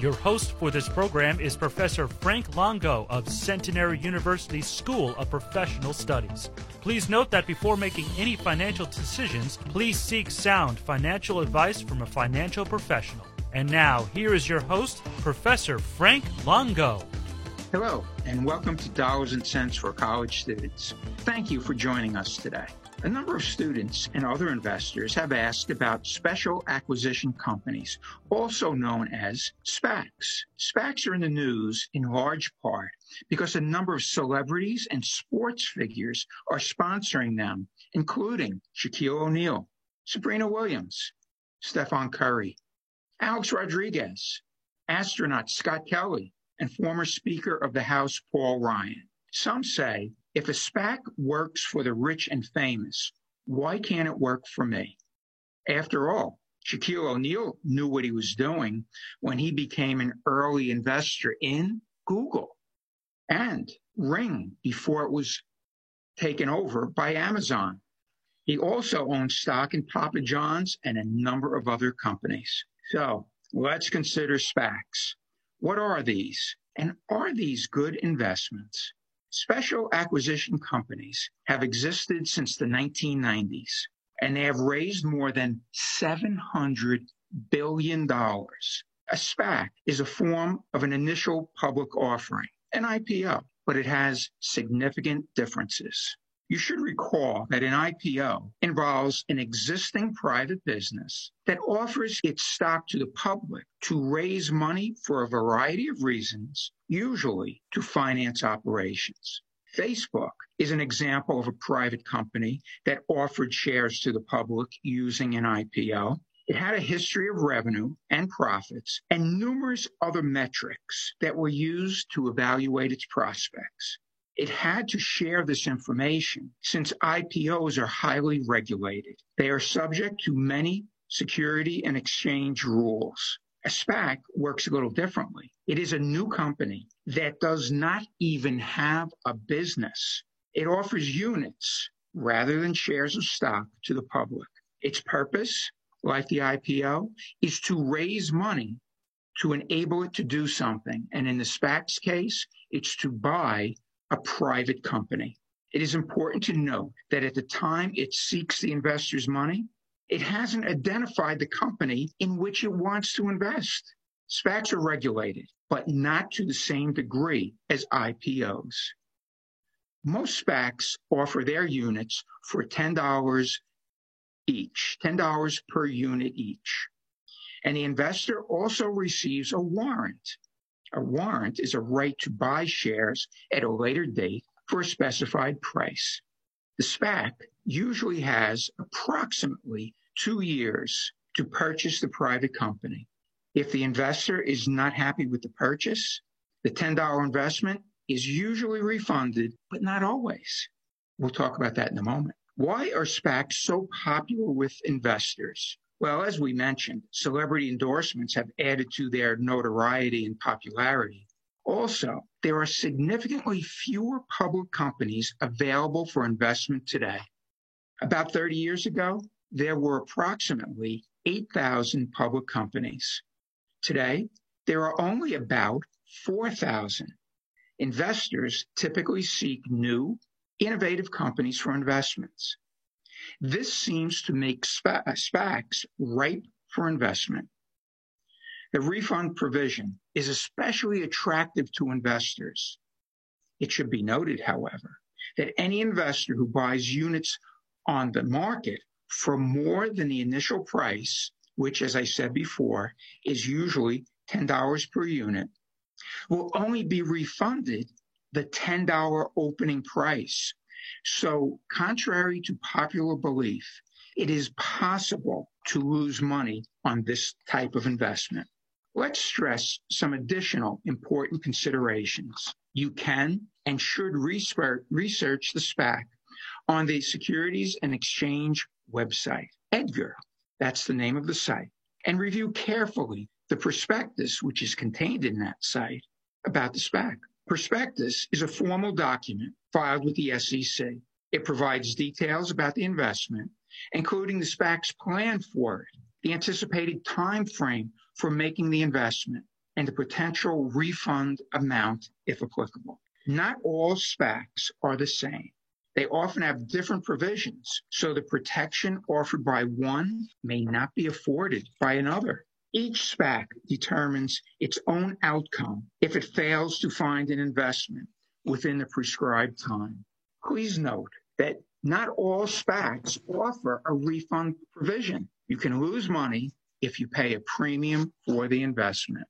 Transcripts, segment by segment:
Your host for this program is Professor Frank Longo of Centenary University School of Professional Studies. Please note that before making any financial decisions, please seek sound financial advice from a financial professional. And now, here is your host, Professor Frank Longo. Hello, and welcome to Dollars and Cents for College Students. Thank you for joining us today. A number of students and other investors have asked about special acquisition companies, also known as SPACs. SPACs are in the news in large part because a number of celebrities and sports figures are sponsoring them, including Shaquille O'Neal, Sabrina Williams, Stephen Curry, Alex Rodriguez, astronaut Scott Kelly, and former Speaker of the House Paul Ryan. Some say if a SPAC works for the rich and famous, why can't it work for me? After all, Shaquille O'Neal knew what he was doing when he became an early investor in Google and Ring before it was taken over by Amazon. He also owned stock in Papa John's and a number of other companies. So let's consider SPACs. What are these? And are these good investments? Special acquisition companies have existed since the 1990s, and they have raised more than $700 billion. A SPAC is a form of an initial public offering, an IPO, but it has significant differences. You should recall that an IPO involves an existing private business that offers its stock to the public to raise money for a variety of reasons, usually to finance operations. Facebook is an example of a private company that offered shares to the public using an IPO. It had a history of revenue and profits and numerous other metrics that were used to evaluate its prospects. It had to share this information since IPOs are highly regulated. They are subject to many security and exchange rules. A SPAC works a little differently. It is a new company that does not even have a business. It offers units rather than shares of stock to the public. Its purpose, like the IPO, is to raise money to enable it to do something. And in the SPAC's case, it's to buy a private company. It is important to note that at the time it seeks the investor's money, it hasn't identified the company in which it wants to invest. SPACs are regulated, but not to the same degree as IPOs. Most SPACs offer their units for $10 each, $10 per unit each. And the investor also receives a warrant a warrant is a right to buy shares at a later date for a specified price. The SPAC usually has approximately two years to purchase the private company. If the investor is not happy with the purchase, the $10 investment is usually refunded, but not always. We'll talk about that in a moment. Why are SPACs so popular with investors? Well, as we mentioned, celebrity endorsements have added to their notoriety and popularity. Also, there are significantly fewer public companies available for investment today. About 30 years ago, there were approximately 8,000 public companies. Today, there are only about 4,000. Investors typically seek new, innovative companies for investments. This seems to make uh, SPACs ripe for investment. The refund provision is especially attractive to investors. It should be noted, however, that any investor who buys units on the market for more than the initial price, which, as I said before, is usually $10 per unit, will only be refunded the $10 opening price so, contrary to popular belief, it is possible to lose money on this type of investment. Let's stress some additional important considerations. You can and should research the SPAC on the Securities and Exchange website, Edgar, that's the name of the site, and review carefully the prospectus, which is contained in that site, about the SPAC. Prospectus is a formal document filed with the SEC. It provides details about the investment, including the SPAC's plan for it, the anticipated time frame for making the investment, and the potential refund amount if applicable. Not all SPACs are the same. They often have different provisions, so the protection offered by one may not be afforded by another. Each SPAC determines its own outcome if it fails to find an investment within the prescribed time. Please note that not all SPACs offer a refund provision. You can lose money if you pay a premium for the investment.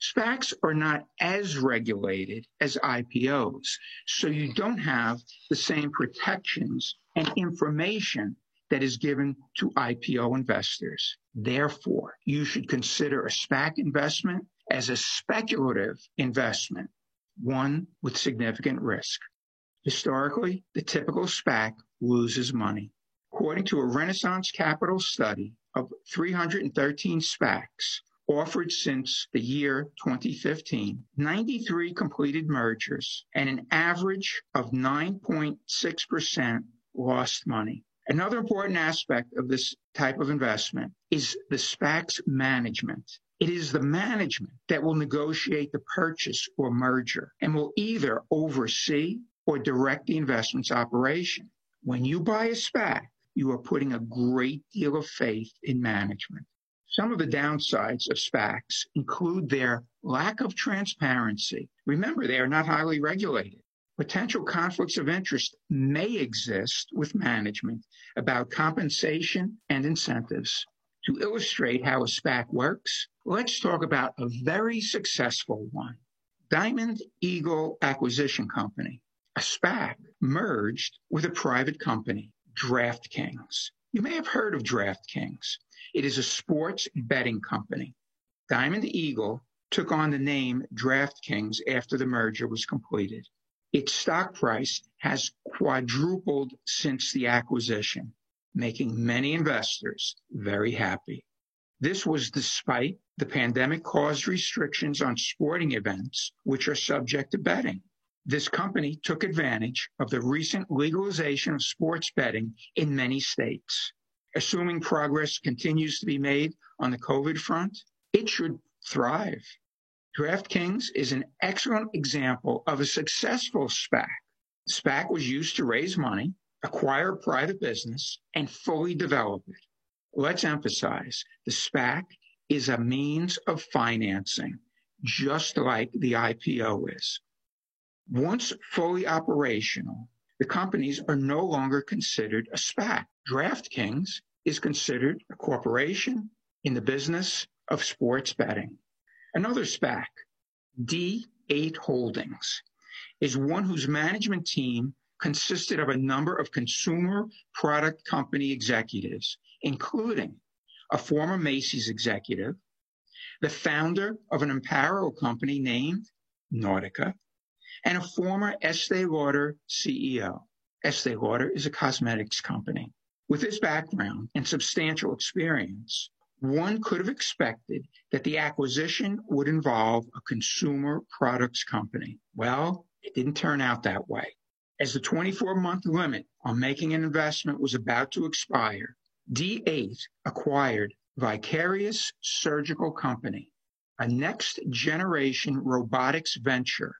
SPACs are not as regulated as IPOs, so you don't have the same protections and information that is given to IPO investors. Therefore, you should consider a SPAC investment as a speculative investment, one with significant risk. Historically, the typical SPAC loses money. According to a Renaissance Capital study, of 313 SPACs offered since the year 2015, 93 completed mergers and an average of 9.6% lost money. Another important aspect of this type of investment is the SPAC's management. It is the management that will negotiate the purchase or merger and will either oversee or direct the investment's operation. When you buy a SPAC, you are putting a great deal of faith in management. Some of the downsides of SPACs include their lack of transparency. Remember, they are not highly regulated. Potential conflicts of interest may exist with management about compensation and incentives. To illustrate how a SPAC works, let's talk about a very successful one. Diamond Eagle Acquisition Company, a SPAC merged with a private company. DraftKings. You may have heard of DraftKings. It is a sports betting company. Diamond Eagle took on the name DraftKings after the merger was completed. Its stock price has quadrupled since the acquisition, making many investors very happy. This was despite the pandemic caused restrictions on sporting events, which are subject to betting. This company took advantage of the recent legalization of sports betting in many states. Assuming progress continues to be made on the COVID front, it should thrive. DraftKings is an excellent example of a successful SPAC. SPAC was used to raise money, acquire a private business, and fully develop it. Let's emphasize the SPAC is a means of financing, just like the IPO is. Once fully operational, the companies are no longer considered a SPAC. DraftKings is considered a corporation in the business of sports betting. Another SPAC, D8 Holdings, is one whose management team consisted of a number of consumer product company executives, including a former Macy's executive, the founder of an apparel company named Nautica, and a former Estee Lauder CEO. Estee Lauder is a cosmetics company. With his background and substantial experience, one could have expected that the acquisition would involve a consumer products company. Well, it didn't turn out that way. As the 24 month limit on making an investment was about to expire, D8 acquired Vicarious Surgical Company, a next generation robotics venture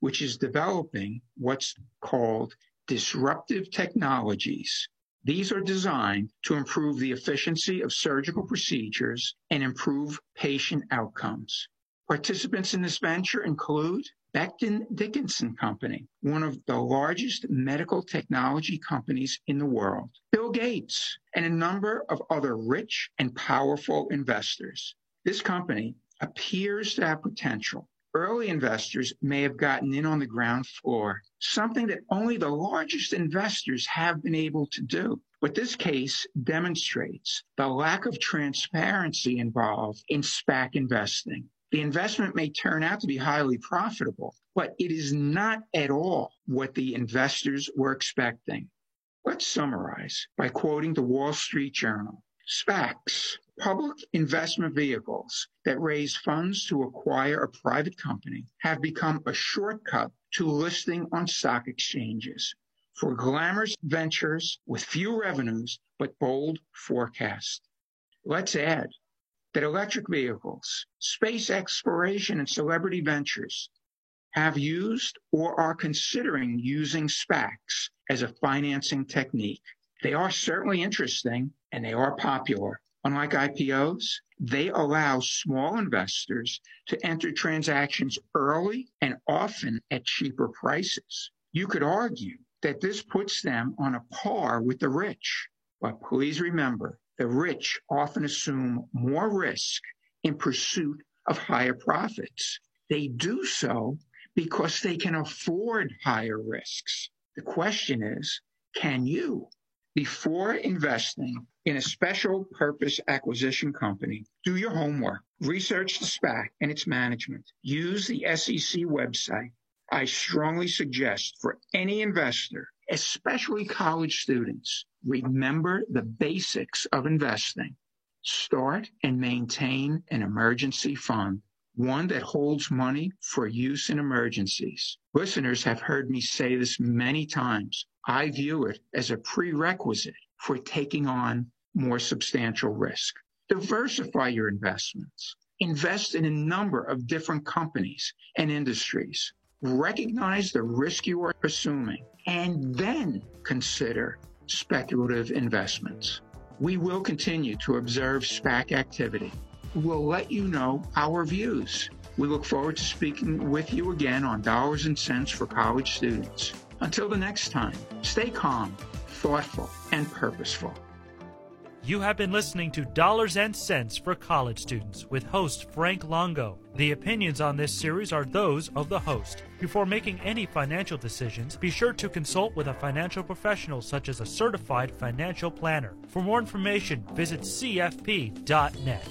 which is developing what's called disruptive technologies. These are designed to improve the efficiency of surgical procedures and improve patient outcomes. Participants in this venture include Becton Dickinson Company, one of the largest medical technology companies in the world, Bill Gates, and a number of other rich and powerful investors. This company appears to have potential early investors may have gotten in on the ground floor, something that only the largest investors have been able to do. But this case demonstrates the lack of transparency involved in SPAC investing. The investment may turn out to be highly profitable, but it is not at all what the investors were expecting. Let's summarize by quoting the Wall Street Journal. SPACs, public investment vehicles that raise funds to acquire a private company, have become a shortcut to listing on stock exchanges for glamorous ventures with few revenues but bold forecasts. Let's add that electric vehicles, space exploration, and celebrity ventures have used or are considering using SPACs as a financing technique. They are certainly interesting and they are popular. Unlike IPOs, they allow small investors to enter transactions early and often at cheaper prices. You could argue that this puts them on a par with the rich. But please remember, the rich often assume more risk in pursuit of higher profits. They do so because they can afford higher risks. The question is, can you? Before investing in a special purpose acquisition company, do your homework, research the SPAC and its management, use the SEC website. I strongly suggest for any investor, especially college students, remember the basics of investing. Start and maintain an emergency fund one that holds money for use in emergencies. Listeners have heard me say this many times. I view it as a prerequisite for taking on more substantial risk. Diversify your investments. Invest in a number of different companies and industries. Recognize the risk you are assuming and then consider speculative investments. We will continue to observe SPAC activity we'll let you know our views. We look forward to speaking with you again on Dollars and Cents for College Students. Until the next time, stay calm, thoughtful, and purposeful. You have been listening to Dollars and Cents for College Students with host Frank Longo. The opinions on this series are those of the host. Before making any financial decisions, be sure to consult with a financial professional such as a certified financial planner. For more information, visit cfp.net.